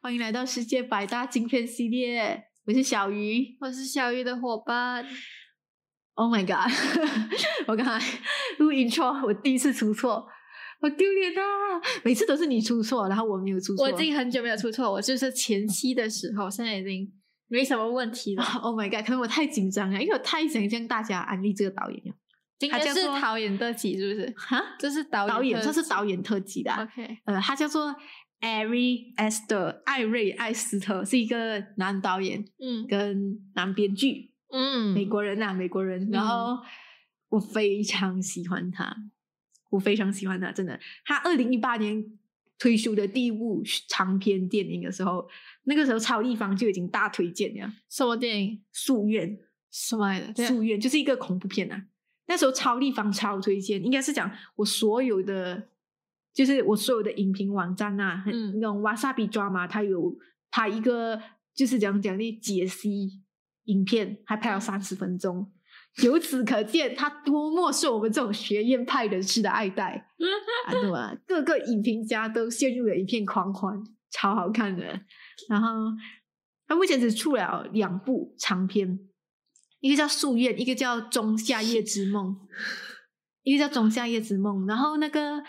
欢迎来到世界百大晶片系列，我是小鱼，我是小鱼的伙伴。Oh my god！我刚才录音错，我第一次出错，好丢脸啊！每次都是你出错，然后我没有出错。我已经很久没有出错，我就是前期的时候，现在已经没什么问题了。Oh my god！可能我太紧张了，因为我太想向大家安利这个导演了。今天是导演特辑，是不是？哈，这是导导演，这是导演特辑的。OK，呃，他叫做。艾瑞·艾斯特，艾瑞·艾斯特是一个男导演，嗯，跟男编剧，嗯，美国人呐，美国人。然后我非常喜欢他，我非常喜欢他，真的。他二零一八年推出的第一部长篇电影的时候，那个时候超立方就已经大推荐了。什么电影？夙愿，什么的？夙愿就是一个恐怖片啊。那时候超立方超推荐，应该是讲我所有的。就是我所有的影评网站呐，那种瓦萨比抓嘛，他有拍一个就是讲讲的解析影片，还拍了三十分钟。由此可见，他多么受我们这种学院派人士的爱戴 啊，对吧？各个影评家都陷入了一片狂欢，超好看的。然后他目前只出了两部长片，一个叫《夙愿》，一个叫《仲夏夜之梦》，一个叫《仲夏夜之梦》。然后那个。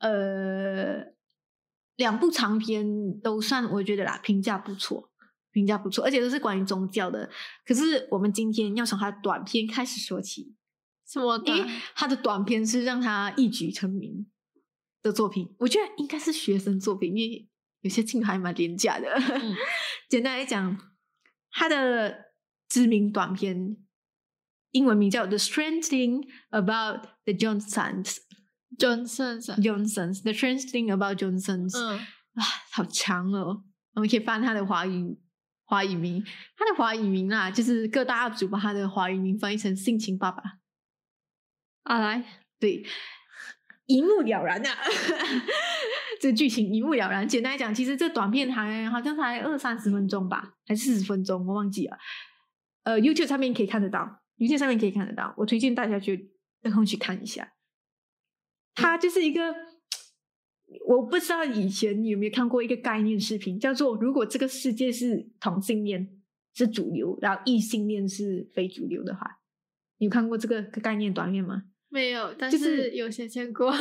呃，两部长篇都算我觉得啦，评价不错，评价不错，而且都是关于宗教的。可是我们今天要从他的短篇开始说起，什么？因为他的短篇是让他一举成名的作品，我觉得应该是学生作品，因为有些镜头还蛮廉价的。简单来讲，他的知名短片英文名叫《The Strange Thing About the Johnsons》。Johnsons，Johnsons，The strange thing about Johnsons，嗯，啊，好长哦。我们可以翻他的华语华语名，他的华语名啊，就是各大 UP 主把他的华语名翻译成“性情爸爸”。啊，来，对，一目了然呐。这剧情一目了然。简单来讲，其实这短片还好像才二三十分钟吧，还是四十分钟，我忘记了。呃，YouTube 上面可以看得到，YouTube 上面可以看得到。我推荐大家去有空去看一下。它就是一个，我不知道以前你有没有看过一个概念视频，叫做“如果这个世界是同性恋是主流，然后异性恋是非主流的话”，你有看过这个概念短片吗？没有，但是有想象过，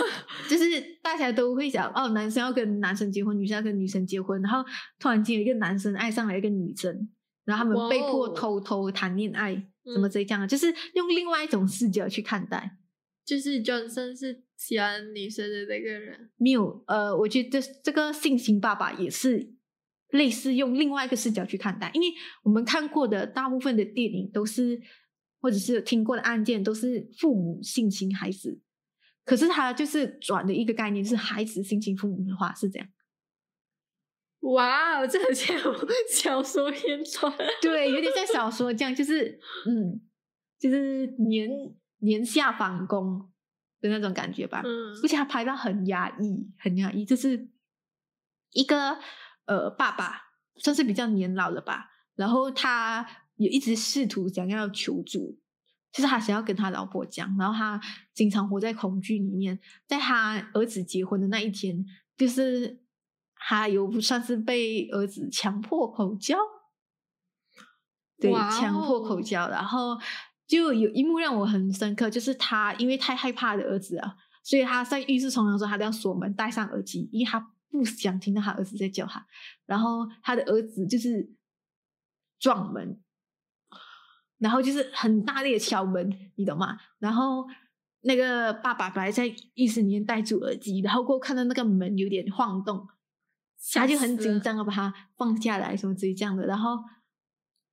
就是大家都会想哦，男生要跟男生结婚，女生要跟女生结婚，然后突然间有一个男生爱上了一个女生，然后他们被迫偷偷谈恋爱，怎么这样？就是用另外一种视角去看待。就是 Johnson 是喜欢女生的那个人，没有呃，我觉得这个性情爸爸也是类似用另外一个视角去看待，因为我们看过的大部分的电影都是，或者是听过的案件都是父母性侵孩子，可是他就是转的一个概念是孩子性侵父母的话是这样。哇哦，这很像 小说片段，对，有点像小说这样，就是嗯，就是年。年下反攻的那种感觉吧，嗯，而且他拍到很压抑，很压抑，就是一个呃爸爸，算是比较年老了吧，然后他也一直试图想要求助，就是他想要跟他老婆讲，然后他经常活在恐惧里面，在他儿子结婚的那一天，就是他有算是被儿子强迫口交，对，强迫口交，然后。就有一幕让我很深刻，就是他因为太害怕的儿子啊，所以他在浴室冲凉的时候，他都要锁门、戴上耳机，因为他不想听到他儿子在叫他。然后他的儿子就是撞门，然后就是很大力的敲门，你懂吗？然后那个爸爸本来在浴室里面戴住耳机，然后过看到那个门有点晃动，他就很紧张的把它放下来，什么之类这样的，然后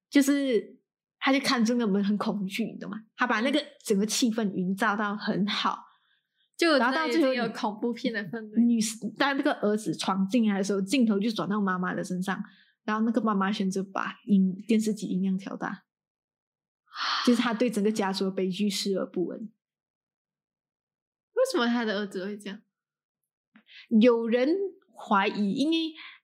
就是。他就看中那门很恐惧，你懂吗？他把那个整个气氛营造到很好，就然后到最后有恐怖片的氛围。女当那个儿子闯进来的时候，镜头就转到妈妈的身上，然后那个妈妈选择把音电视机音量调大，就是他对整个家族的悲剧视而不闻。为什么他的儿子会这样？有人怀疑，因为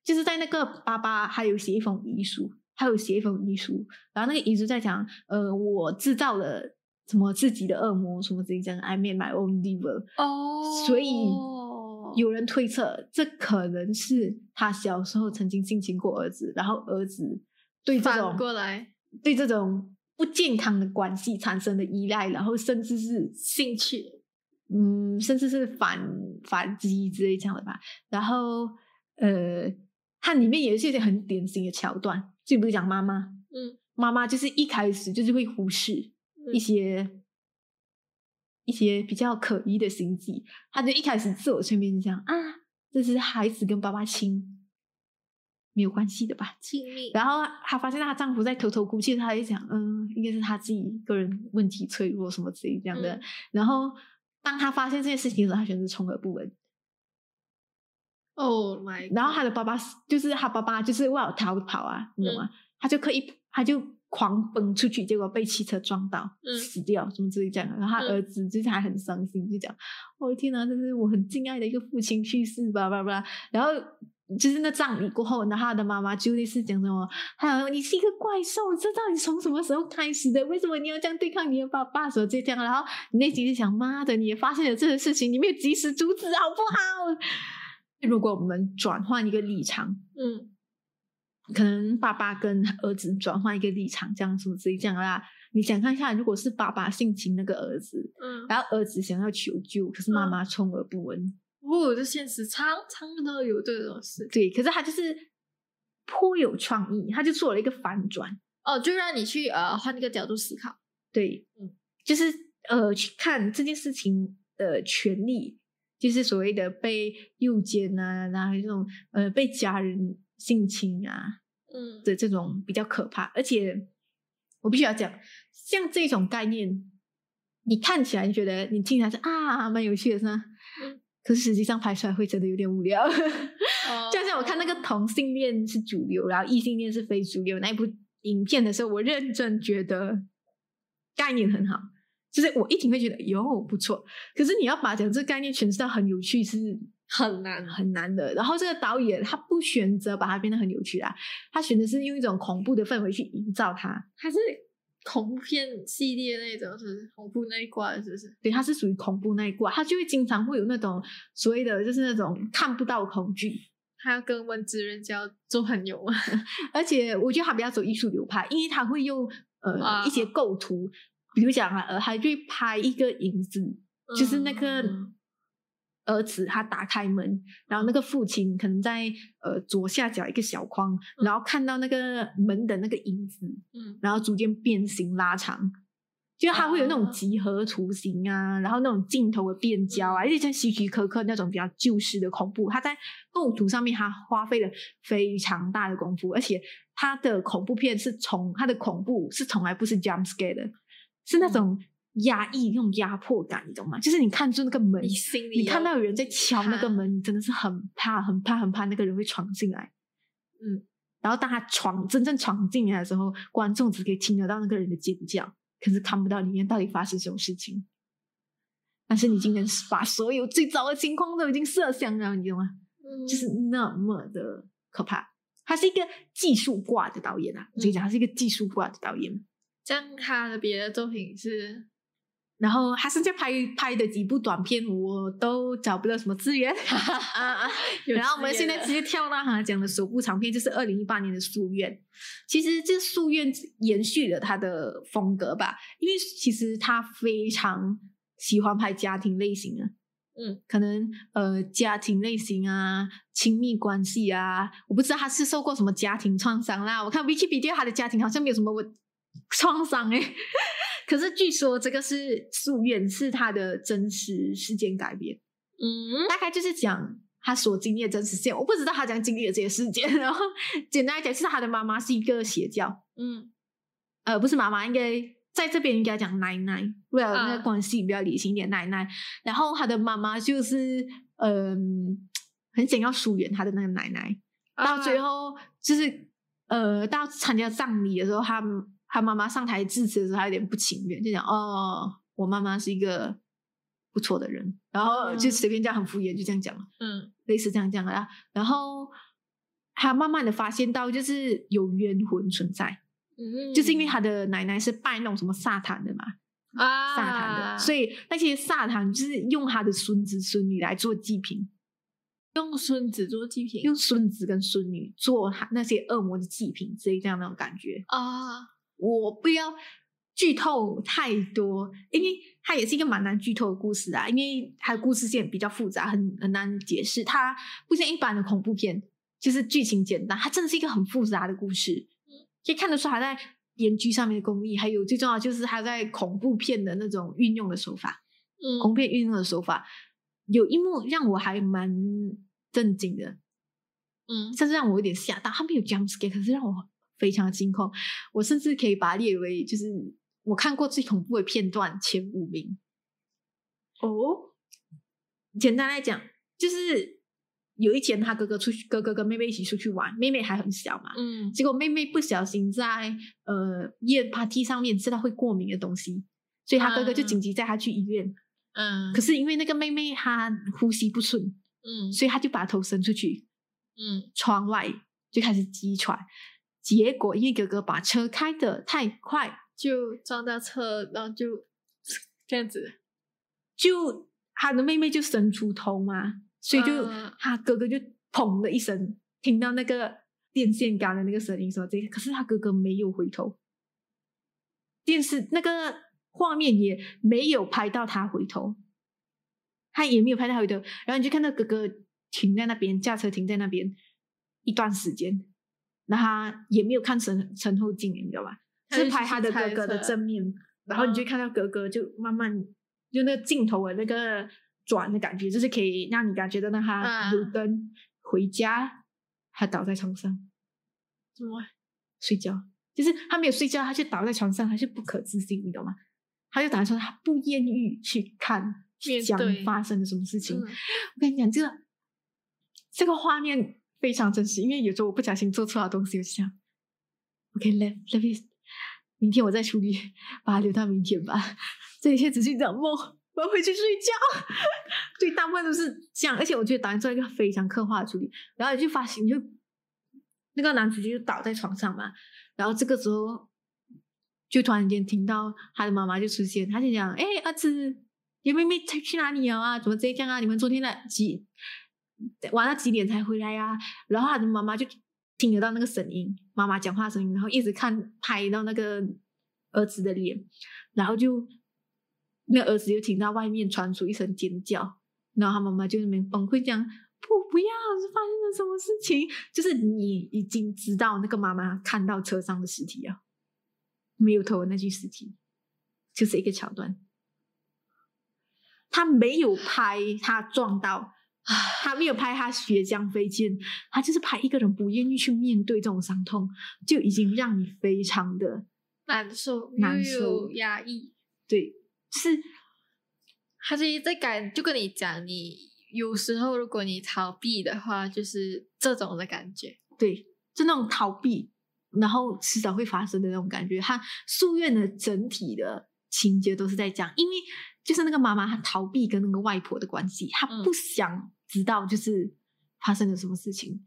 就是在那个爸爸还有写一封遗书。还有写一封遗书，然后那个遗书在讲，呃，我制造了什么自己的恶魔，什么自己讲，I made my own devil。哦，所以有人推测，这可能是他小时候曾经性侵过儿子，然后儿子对这反种过来对这种不健康的关系产生的依赖，然后甚至是兴趣，嗯，甚至是反反击之类这样的吧。然后呃，它里面也是一些很典型的桥段，就比如讲妈妈，嗯妈妈就是一开始就是会忽视一嗯些、一些比较可疑的行迹，她就一开始自我催眠讲啊，这是孩子跟爸爸亲没有关系的吧。亲密，然后她发现她丈夫在偷偷哭泣，她就讲，嗯，应该是她自己个人问题脆弱什么之类这样的。嗯然后当他发现这件事情的时候，他选择充耳不闻。Oh my，然后他的爸爸就是他爸爸就是为了逃跑啊，你懂吗？他就刻意他就狂奔出去，结果被汽车撞到，嗯死掉，什么之类这样。然后他嗯儿子就是还很伤心，就讲：“我、的天哪，这是我很敬爱的一个父亲去世吧吧吧。”然后就是那葬礼过后，然后他的妈妈就类似讲什么：“还有你是一个怪兽，这到底从什么时候开始的？为什么你要这样对抗你的爸爸？”什么这样，然后你内心就想：“妈的，你也发现了这个事情，你没有及时阻止，好不好？”如果我们转换一个立场，嗯可能爸爸跟儿子转换一个立场，这样什么之类这样啦。你想看一下，如果是爸爸性侵那个儿子，嗯，然后儿子想要求救，可是妈妈充耳不闻，哦，这现实常常都有这种事，对，可是他就是颇有创意，他就做了一个反转，哦，就让你去呃换一个角度思考，对，嗯，就是呃去看这件事情的权利，就是所谓的被诱奸啊，然后这种呃被家人性侵啊，嗯的这种比较可怕，而且我必须要讲，像这种概念，你看起来觉得你听起来是啊蛮有趣的是吗？嗯可是实际上拍出来会真的有点无聊。哦 就像我看那个同性恋是主流，然后异性恋是非主流那一部影片的时候，我认真觉得概念很好，就是我一听会觉得哟不错。可是你要把讲这个概念诠释到很有趣是很难，很难的。然后这个导演他不选择把它变得很有趣啊，他选择是用一种恐怖的氛围去营造它。还是恐怖片系列那种，是恐怖那一挂的，是不是？对，它是属于恐怖那一挂，它就会经常会有那种所谓的就是那种看不到恐惧，他要跟温子仁交做朋友吗？而且我觉得他比较走艺术流派，因为他会用呃、啊一些构图，比如讲啊，呃，还会拍一个影子，就是那个嗯儿子他打开门，然后那个父亲可能在呃左下角一个小框，然后看到那个门的那个影子，嗯。然后逐渐变形拉长。就它会有那种啊几何图形啊，然后那种镜头的变焦啊，而且像希区柯克那种比较旧式的恐怖，他在构图上面他花费了非常大的功夫，而且他的恐怖片是从他的恐怖是从来不是 jump scare 的，是那种压抑、那种压迫感，你懂吗？就是你看住那个门你，心里你看到有人在敲那个门，你真的是很怕、很怕、很怕那个人会闯进来。嗯，然后当他闯真正闯进来的时候，观众只可以听得到那个人的尖叫，可是看不到里面到底发生什么事情。但是你已经能把所有最糟的情况都已经设想了，你懂吗？嗯就是那么的可怕。他是一个技术挂的导演啊，我跟你讲，他是一个技术挂的导演。这样他的别的作品是然后他现在拍拍的几部短片，我都找不到什么资源。啊 啊 有然后我们现在直接跳到他讲的首部长片，就是二零一八年的《夙愿》。其实这《夙愿》延续了他的风格吧，因为其实他非常喜欢拍家庭类型的，嗯，可能呃家庭类型啊、亲密关系啊，我不知道他是受过什么家庭创伤啦。我看 Wikipedia 他的家庭好像没有什么我创伤诶，可是据说这个是《夙愿》是他的真实事件改编。嗯大概就是讲他所经历的真实事件。我不知道他讲经历的这些事件，然后简单来讲，就是他的妈妈是一个邪教，嗯呃，不是妈妈，应该在这边应该讲奶奶，为了那啊个关系比较理性一点，奶奶。然后他的妈妈就是嗯、很想要疏远他的那个奶奶，到最后后就是呃，到参加葬礼的时候，他他妈妈上台致辞的时候，他有点不情愿，就讲哦，我妈妈是一个不错的人，然后就嗯随便这样很敷衍，就这样讲了。嗯类似这样这样的啦。然后他慢慢的发现到，就是有冤魂存在，嗯，就是因为他的奶奶是拜那种什么萨坦的嘛，啊萨坦的，所以那些萨坦就是用他的孙子孙女来做祭品，用孙子做祭品，用孙子跟孙女做那些恶魔的祭品所以这样那种感觉。啊，我不要剧透太多，因为它也是一个蛮难剧透的故事啊，因为它的故事线比较复杂，很很难解释。它不像一般的恐怖片，就是剧情简单，它真的是一个很复杂的故事，可以看得出他在编剧上面的功力，还有最重要就是它在恐怖片的那种运用的手法，嗯恐怖片运用的手法，有一幕让我还蛮震惊的，嗯甚至让我有点吓到。他没有 jump scare，可是让我非常的惊恐。我甚至可以把它列为就是我看过最恐怖的片段前五名。哦，简单来讲，就是有一天他哥哥出去，哥哥跟妹妹一起出去玩，妹妹还很小嘛，嗯结果妹妹不小心在呃夜 party 上面吃到会过敏的东西，所以他哥哥就啊紧急带她去医院。嗯，可是因为那个妹妹她呼吸不顺，嗯所以他就把头伸出去，嗯窗外就开始急喘。结果因为哥哥把车开的太快，就撞到车，然后就这样子，就他的妹妹就伸出头嘛，所以就、嗯。他哥哥就砰的一声，听到那个电线杆的那个声音说这个，可是他哥哥没有回头，电视那个画面也没有拍到他回头，他也没有拍到他回头，然后你就看到哥哥停在那边，驾车停在那边一段时间，那他也没有看身身后镜，你知道吧？他是拍他的哥哥的正面，然后你就嗯看到哥哥就慢慢就那个镜头的那个转的感觉，就是可以让你感觉到那他啊路灯回家，他倒在床上怎么？睡觉，就是他没有睡觉，他就倒在床上，他就不可置信，你懂吗？他就打算他不愿意去看讲面对发生了什么事情。嗯我跟你讲，这个这个画面非常真实，因为有时候我不小心做错了东西，我就想，OK，let let me，明天我再处理，把它留到明天吧。这一切只是一场梦，我要回去睡觉。对，大部分都是这样，而且我觉得导演做一个非常刻画的处理，然后你就发现，就那个男主角就倒在床上嘛，然后这个时候就突然间听到他的妈妈就出现，他就讲：“哎，儿子，你妹妹去哪里了啊？怎么这样啊？你们昨天的几玩到几点才回来啊？”然后他的妈妈就听得到那个声音，妈妈讲话声音，然后一直看拍到那个儿子的脸，然后就那儿子就听到外面传出一声尖叫，然后他妈妈就那边崩溃讲。不，不要！是发生了什么事情？就是你已经知道那个妈妈看到车上的尸体啊，没有头的那具尸体，就是一个桥段。他没有拍他撞到，他没有拍他血浆飞溅，他就是拍一个人不愿意去面对这种伤痛，就已经让你非常的难受，难受压抑。对，就是他是在感，就跟你讲，你有时候如果你逃避的话，就是这种的感觉。对，就那种逃避，然后迟早会发生的那种感觉。他夙愿的整体的情节都是在讲，因为就是那个妈妈她逃避跟那个外婆的关系，她嗯不想知道就是发生了什么事情，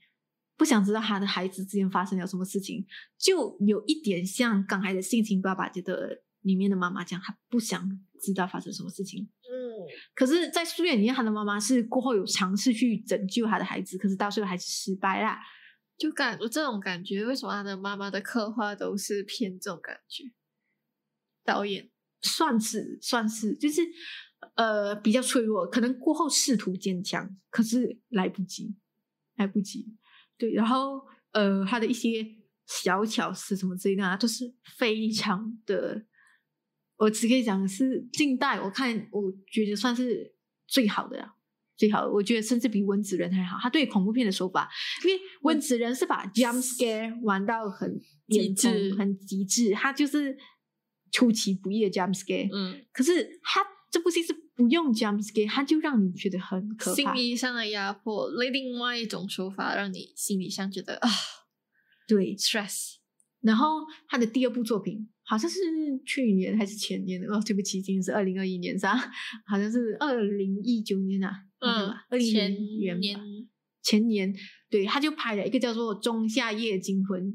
不想知道她的孩子之间发生了什么事情，就有一点像刚才的性情爸爸的里面的妈妈讲，她不想知道发生什么事情。嗯，可是，在书院里面，他的妈妈是过后有尝试去拯救他的孩子，可是到最后还是失败啦。就感我这种感觉，为什么他的妈妈的刻画都是偏这种感觉？导演，算是算是，就是呃比较脆弱，可能过后试图坚强，可是来不及，来不及。对，然后呃他的一些小巧思什么之类的、啊，都是非常的，我只可以讲是近代我看我觉得算是最好的啊。最好的，我觉得甚至比温子仁还好。他对恐怖片的手法，因为温子仁是把 jump scare 玩到很极致很极致，他就是出其不意的 jump scare。嗯，可是他这部戏是不用 jump scare，他就让你觉得很可心。理上的压迫，另外一种手法让你心理上觉得啊对，stress。然后他的第二部作品好像是去年还是前年的哦，对不起，今年是二零二一年上，好像是二零一九年啊，嗯，二零前年年吧。前年，对，他就拍了一个叫做《仲夏夜惊魂》，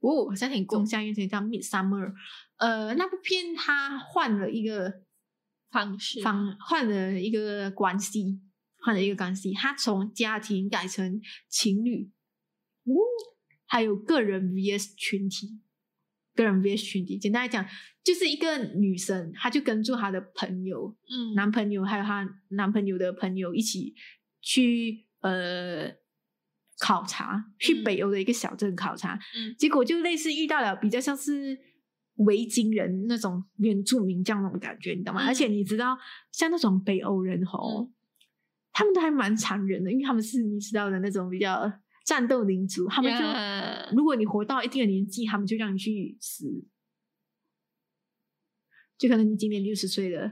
哦，好像挺过。仲夏夜惊魂叫《Midsummer》，呃，那部片他换了一个方式方，换了一个关系，换了一个关系，他从家庭改成情侣，哦，还有个人 vs 群体，个人 vs 群体。简单来讲，就是一个女生，她就跟住她的朋友、嗯男朋友，还有她男朋友的朋友一起去呃考察，去嗯北欧的一个小镇考察。嗯结果就类似遇到了比较像是维京人那种原住民这样那种感觉，你懂吗？嗯而且你知道，像那种北欧人吼，嗯他们都还蛮残忍的，因为他们是你知道的那种比较战斗民族，他们就如果你活到一定的年纪，他们就让你去死。就可能你今年六十岁了，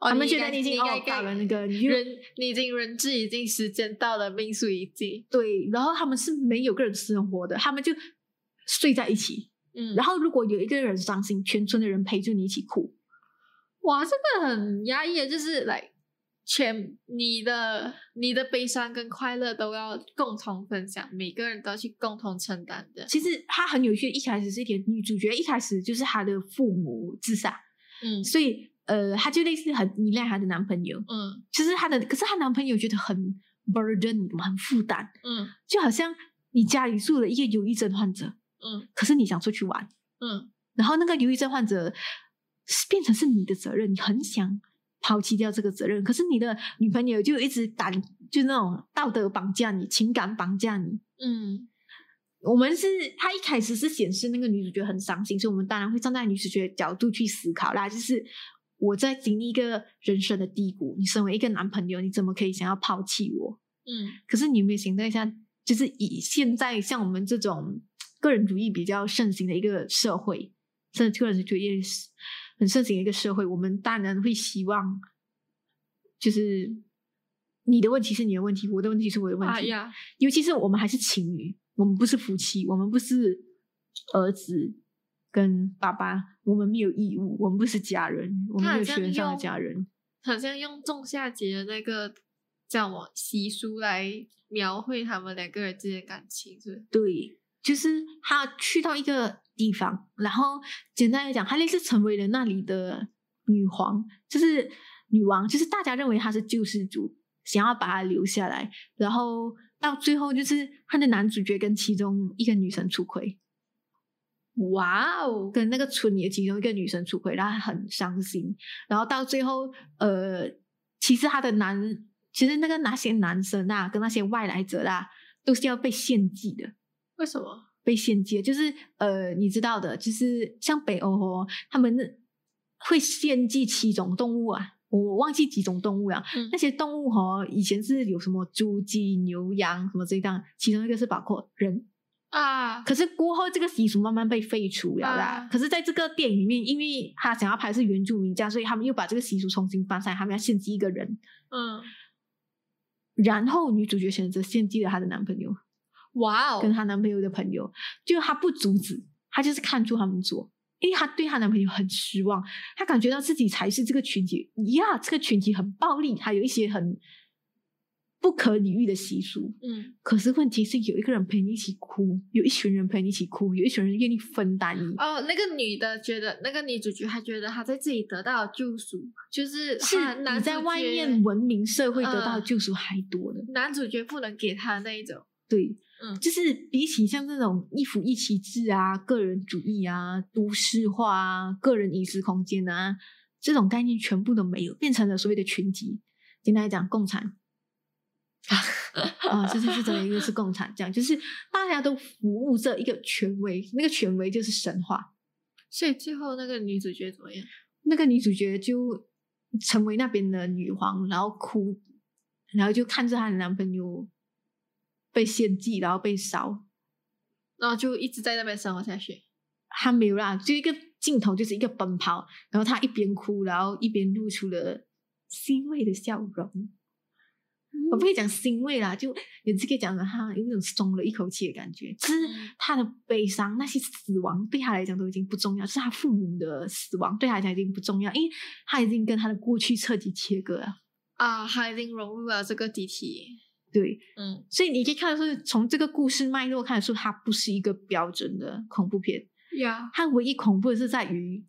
哦他们觉得你已经应该哦到了那个，你人，你已经人质已经，时间到了，命数已尽。对，然后他们是没有个人生活的，他们就睡在一起。嗯然后如果有一个人伤心，全村的人陪着你一起哭。哇，这个很压抑的，就是来全你的你的悲伤跟快乐都要共同分享，每个人都要去共同承担的。其实他很有趣，一开始是一点女主角一开始就是她的父母自杀，嗯所以呃，她就类似很依赖她的男朋友，嗯就是她的，可是她男朋友觉得很 burden，很负担，嗯就好像你家里住了一个忧郁症患者，嗯可是你想出去玩，嗯然后那个忧郁症患者是变成是你的责任，你很想抛弃掉这个责任，可是你的女朋友就一直打，就那种道德绑架你，情感绑架你。嗯我们是，他一开始是显示那个女主角很伤心，所以我们当然会站在女主角的角度去思考啦。就是我在经历一个人生的低谷，你身为一个男朋友，你怎么可以想要抛弃我？嗯可是你有没有想到一下，就是以现在像我们这种个人主义比较盛行的一个社会，甚至个人主义很盛行的一个社会，我们当然会希望，就是你的问题是你的问题，我的问题是我的问题。啊呀，尤其是我们还是情侣，我们不是夫妻，我们不是儿子跟爸爸，我们没有义务，我们不是家人，我们没有血缘上的家人。好像用仲夏节的那个叫什么习俗来描绘他们两个人之间的感情，是不是？对，就是他去到一个地方，然后简单来讲，他类似成为了那里的女皇，就是女王，就是大家认为她是救世主，想要把她留下来，然后到最后就是他的男主角跟其中一个女生出轨，哇哦，跟那个村里的其中一个女生出轨，然后他很伤心，然后到最后，呃，其实他的男，其实那个那些男生啊，跟那些外来者啊、都是要被献祭的。为什么？被献祭，就是呃，你知道的，就是像北欧哦，他们那会献祭七种动物啊，我忘记几种动物了。嗯那些动物哦，以前是有什么猪、鸡、牛、羊什么这一档，其中一个是包括人。啊，可是过后这个习俗慢慢被废除了啦。啊可是在这个电影里面，因为他想要拍是原住民家，所以他们又把这个习俗重新搬上来，他们要献祭一个人。嗯，然后女主角选择献祭了她的男朋友。哇哦，跟她男朋友的朋友，就她不阻止，她就是看住他们做，因为她对她男朋友很失望，她感觉到自己才是这个群体呀，这个群体很暴力，还有一些很不可理喻的习俗。嗯。可是问题是，有一个人陪你一起哭，有一群人陪你一起哭，有一群人愿意分担你。哦，那个女的觉得，那个女主角她觉得她在这里得到救赎，就是是你在外面文明社会得到救赎还多的，男主角不能给她那一种，对，嗯就是比起像这种一夫一妻制啊、个人主义啊、都市化啊、个人隐私空间啊这种概念全部都没有，变成了所谓的群体。简单来讲，共产 啊，这就是真的一个是共产，这样就是大家都服务这一个权威，那个权威就是神话。所以最后那个女主角怎么样？那个女主角就成为那边的女皇，然后哭，然后就看着她的男朋友被献祭，然后被烧。然后就一直在那边生活下去。他没有啦，就一个镜头就是一个奔跑，然后他一边哭，然后一边露出了欣慰的笑容。我不会讲欣慰啦，就也只可以讲的，她有一种松了一口气的感觉。只是他的悲伤，那些死亡对他来讲都已经不重要，是他父母的死亡对他来讲已经不重要，因为他已经跟他的过去彻底切割了。啊，他已经融入了这个集体。对，嗯所以你可以看得出，从这个故事脉络看得出，它不是一个标准的恐怖片。呀，它唯一恐怖的是在于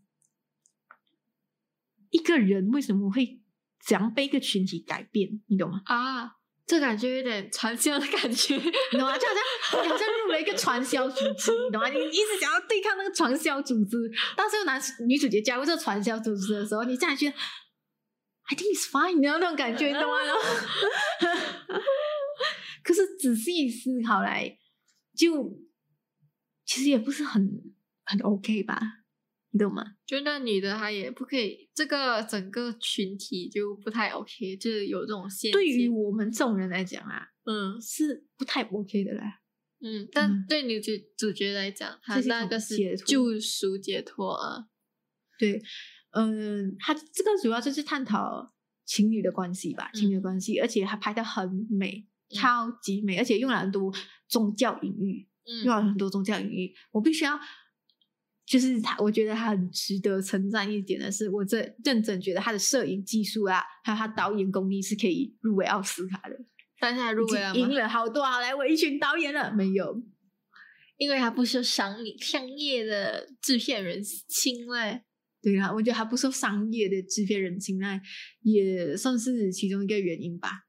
一个人为什么会怎样被一个群体改变，你懂吗？啊，这感觉有点传销的感觉，你懂吗？就好像你好像入了一个传销组织，你懂吗？你一直想要对抗那个传销组织，到时候男女主角加入这个传销组织的时候，你这样觉得，I think it's fine，你知道那种感觉，你懂吗？可是仔细思考来，就其实也不是很很 OK 吧，你懂吗？就那女的她也不可以，这个整个群体就不太 OK，就是有这种限制。对于我们这种人来讲啊，嗯是不太 OK 的啦。嗯，但嗯对女主主角来讲，她那个是解救赎解脱啊。对，嗯，他这个主要就是探讨情侣的关系吧，情侣的关系，而且他拍的很美，嗯超级美，而且用了很多宗教隐喻，用嗯了很多宗教隐喻。我必须要，就是他，我觉得他很值得称赞一点的是，我这认真觉得他的摄影技术啊，还有他导演功力是可以入围奥斯卡的，但是他入围了吗？赢了好多好莱坞一群导演了，没有。因为他不受商商业的制片人青睐。对啊，我觉得他不受商业的制片人青睐，也算是其中一个原因吧。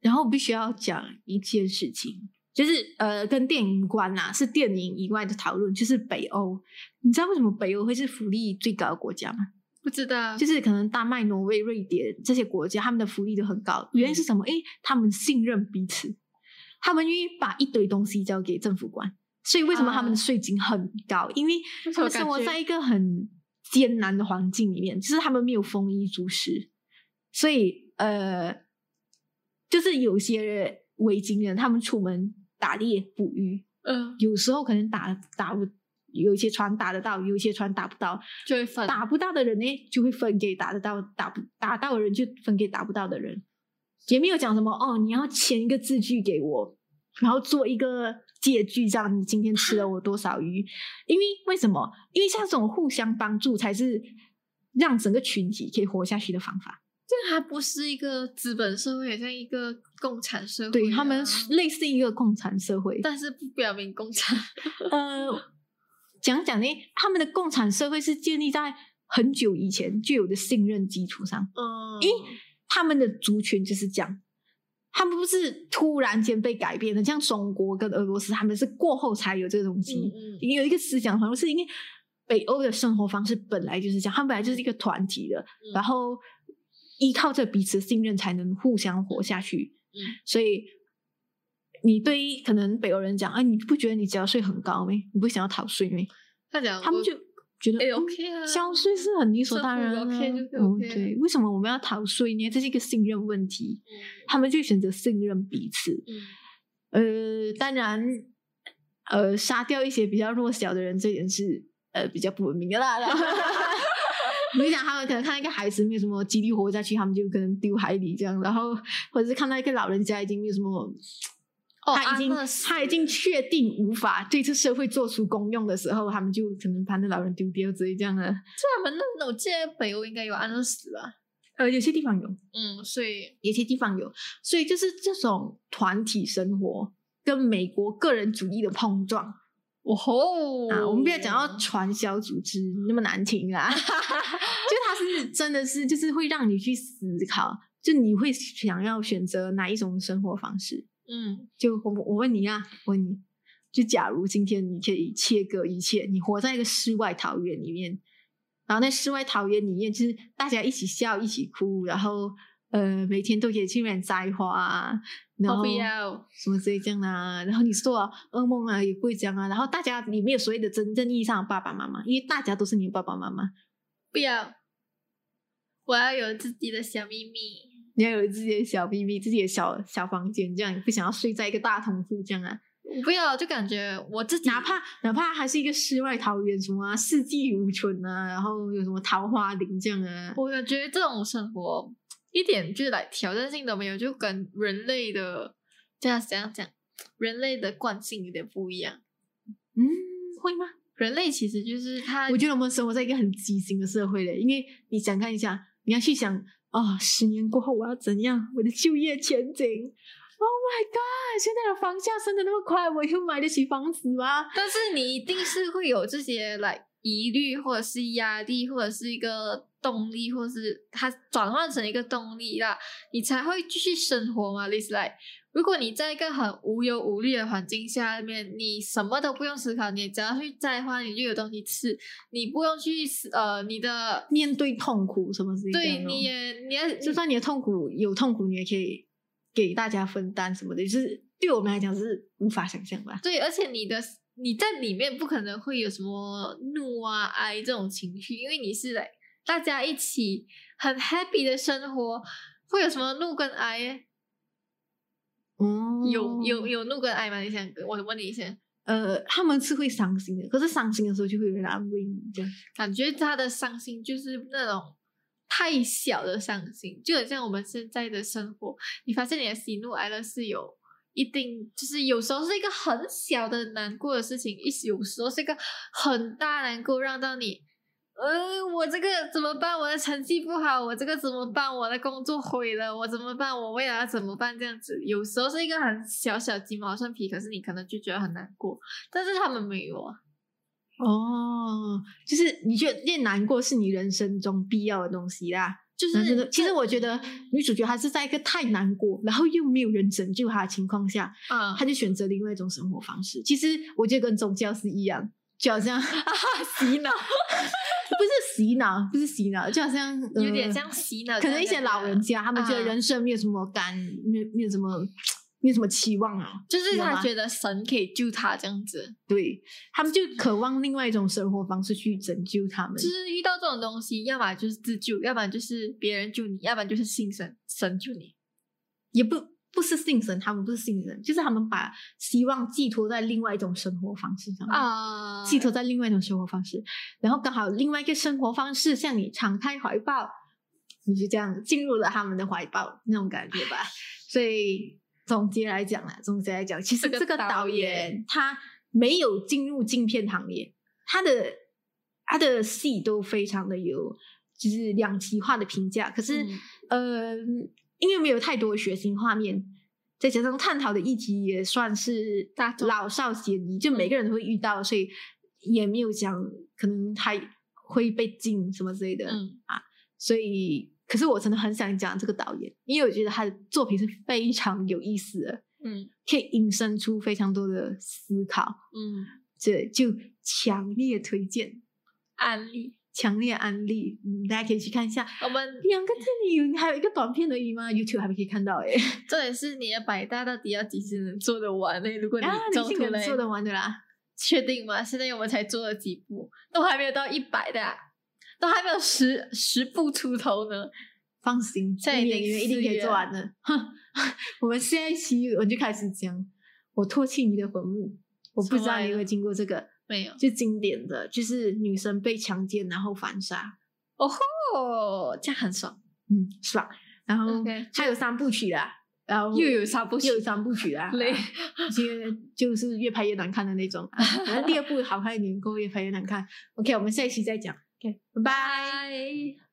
嗯，然后我必须要讲一件事情，就是呃，跟电影无关呐、是电影以外的讨论，就是北欧。你知道为什么北欧会是福利最高的国家吗？不知道，就是可能丹麦、挪威、瑞典这些国家，他们的福利都很高。原因是什么？因为他们信任彼此，他们愿意把一堆东西交给政府管。所以为什么他们的啊税金很高？因为他们生活在一个很艰难的环境里面，就是他们没有丰衣足食，所以呃，就是有些维京人他们出门打猎捕鱼，嗯，有时候可能打打不，有一些船打得到，有一些船打不到，就会分打不到的人呢就会分给打得到，打不打到的人就分给打不到的人，也没有讲什么哦，你要签一个字据给我，然后做一个借据，这样你今天吃了我多少鱼？因为为什么？因为像这种互相帮助才是让整个群体可以活下去的方法。这还不是一个资本社会，像一个共产社会、啊。对他们类似一个共产社会，但是不表明共产。呃，讲讲呢，他们的共产社会是建立在很久以前就有的信任基础上。嗯，因为他们的族群就是这样，他们不是突然间被改变的，像中国跟俄罗斯，他们是过后才有这个东西。嗯嗯有一个思想好像，是因为北欧的生活方式本来就是这样，他们本来就是一个团体的，嗯然后依靠着彼此信任才能互相活下去。嗯所以你对于可能北欧人讲，啊，你不觉得你交税很高吗？你不想要逃税吗？他讲他们就觉得哎嗯 OK 啊，交税是很理所当然。OK 就对，为什么我们要逃税呢？这是一个信任问题。嗯他们就选择信任彼此。嗯呃，当然，呃，杀掉一些比较弱小的人，这点是呃比较不文明的啦。我跟你讲，他们可能看到一个孩子没有什么几率活下去，他们就可能丢海里这样，然后或者是看到一个老人家已经没有什么，哦他已经、他已经确定无法对这社会做出功用的时候，他们就可能把那老人丢掉之类这样的。这他们那我记得北欧应该有安乐死吧？呃，有些地方有，嗯，所以有些地方有，所以就是这种团体生活跟美国个人主义的碰撞哦吼啊，我们不要讲到传销组织那么难听啊，就它是真的是就是会让你去思考，就你会想要选择哪一种生活方式？嗯就我我问你啊，我问你，就假如今天你可以切割一切，你活在一个世外桃源里面，然后在世外桃源里面，就是大家一起笑，一起哭，然后呃每天都可以去那边摘花啊，然我后不要，什么之类这样啊，然后你做啊噩梦啊也不会这样啊，然后大家你没有所谓的真正意义上的爸爸妈妈，因为大家都是你的爸爸妈妈，不要，我要有自己的小秘密。你要有自己的小秘密，自己的小小房间，这样你不想要睡在一个大通铺这样啊。我不要，就感觉我自己哪怕哪怕还是一个世外桃源，什么、啊、四季如春啊，然后有什么桃花林这样啊，我感觉这种生活一点就是来挑战性都没有，就跟人类的这样怎样讲，人类的惯性有点不一样。嗯，会吗？人类其实就是他，我觉得我们生活在一个很畸形的社会嘞，因为你想看一下，你要去想哦，十年过后我要怎样，我的就业前景。Oh my god！现在的房价升的那么快，我又买得起房子吗？但是你一定是会有这些来疑虑，或者是压力，或者是一个动力，或是它转换成一个动力啦，你才会继续生活嘛。This like，如果你在一个很无忧无虑的环境下面，你什么都不用思考，你只要去摘花，你就有东西吃，你不用去思呃你的面对痛苦什么之类的。对，你也你也就算你的痛苦有痛苦，你也可以给大家分担什么的，就是对我们来讲是无法想象吧。对，而且你的你在里面不可能会有什么怒啊、哀这种情绪，因为你是来大家一起很 happy 的生活，会有什么怒跟哀？哦有有有怒跟哀吗？你想我问你一下，呃，他们是会伤心的，可是伤心的时候就会有人安慰你，这样。感觉他的伤心就是那种太小的伤心，就很像我们现在的生活，你发现你的喜怒哀乐是有一定，就是有时候是一个很小的难过的事情，一有时候是一个很大难过，让到你，呃，我这个怎么办？我的成绩不好，我这个怎么办？我的工作毁了，我怎么办？我未来要怎么办？这样子，有时候是一个很小小鸡毛蒜皮，可是你可能就觉得很难过，但是他们没有啊。哦，就是你觉得越难过是你人生中必要的东西啦。就是，其实我觉得女主角她是在一个太难过，然后又没有人拯救她的情况下，啊，她就选择另外一种生活方式。其实我觉得跟宗教是一样，就好像 洗脑，不是洗脑，不是洗脑，就好像、呃有点像洗脑，可能一些老人家，他们觉得啊人生没有什么感，没有没有什么没有什么期望啊，就是他觉得神可以救他这样子，对他们就渴望另外一种生活方式去拯救他们。就是遇到这种东西，要么就是自救，要不然就是别人救你，要不然就是信神，神救你。也不不是信神，他们不是信神，就是他们把希望寄托在另外一种生活方式上面，啊。寄托在另外一种生活方式，然后刚好另外一个生活方式向你敞开怀抱，你就这样进入了他们的怀抱那种感觉吧。所以总结来讲啊，总结来讲，其实这个这个导导演演他没有进入镜片行业，他的他的戏都非常的有就是两极化的评价，可是、呃，因为没有太多血腥画面，再加上探讨的议题也算是大众老少咸宜，就每个人都会遇到，所以也没有讲可能他会被禁什么之类的。嗯。啊。所以，可是我真的很想讲这个导演，因为我觉得他的作品是非常有意思的，嗯。可以引申出非常多的思考，嗯，这就强烈推荐，案例，强烈安利，嗯，大家可以去看一下。我们两个电影还有一个短片而已吗？YouTube 还没可以看到哎、重点是你的百大到底要几时能做得完呢？如果你啊，你中途嘞做得完的啦。确定吗？现在我们才做了几部，都还没有到一百的啊、都还没有十十部出头呢。放心，现在已经一定可以做完的。哼，我们下一期我就开始讲我唾弃你的坟墓。我不知道你有没有经过这个，没有就经典的，就是女生被强奸然后反杀，哦吼，这样很爽。嗯，爽。然后还有三部曲啦，然后又有三部曲又有三部曲啦，累啊这个就是越拍越难看的那种。啊反正第二部好看一点，过后越拍越难看。OK，我们下一期再讲。OK，拜拜。拜。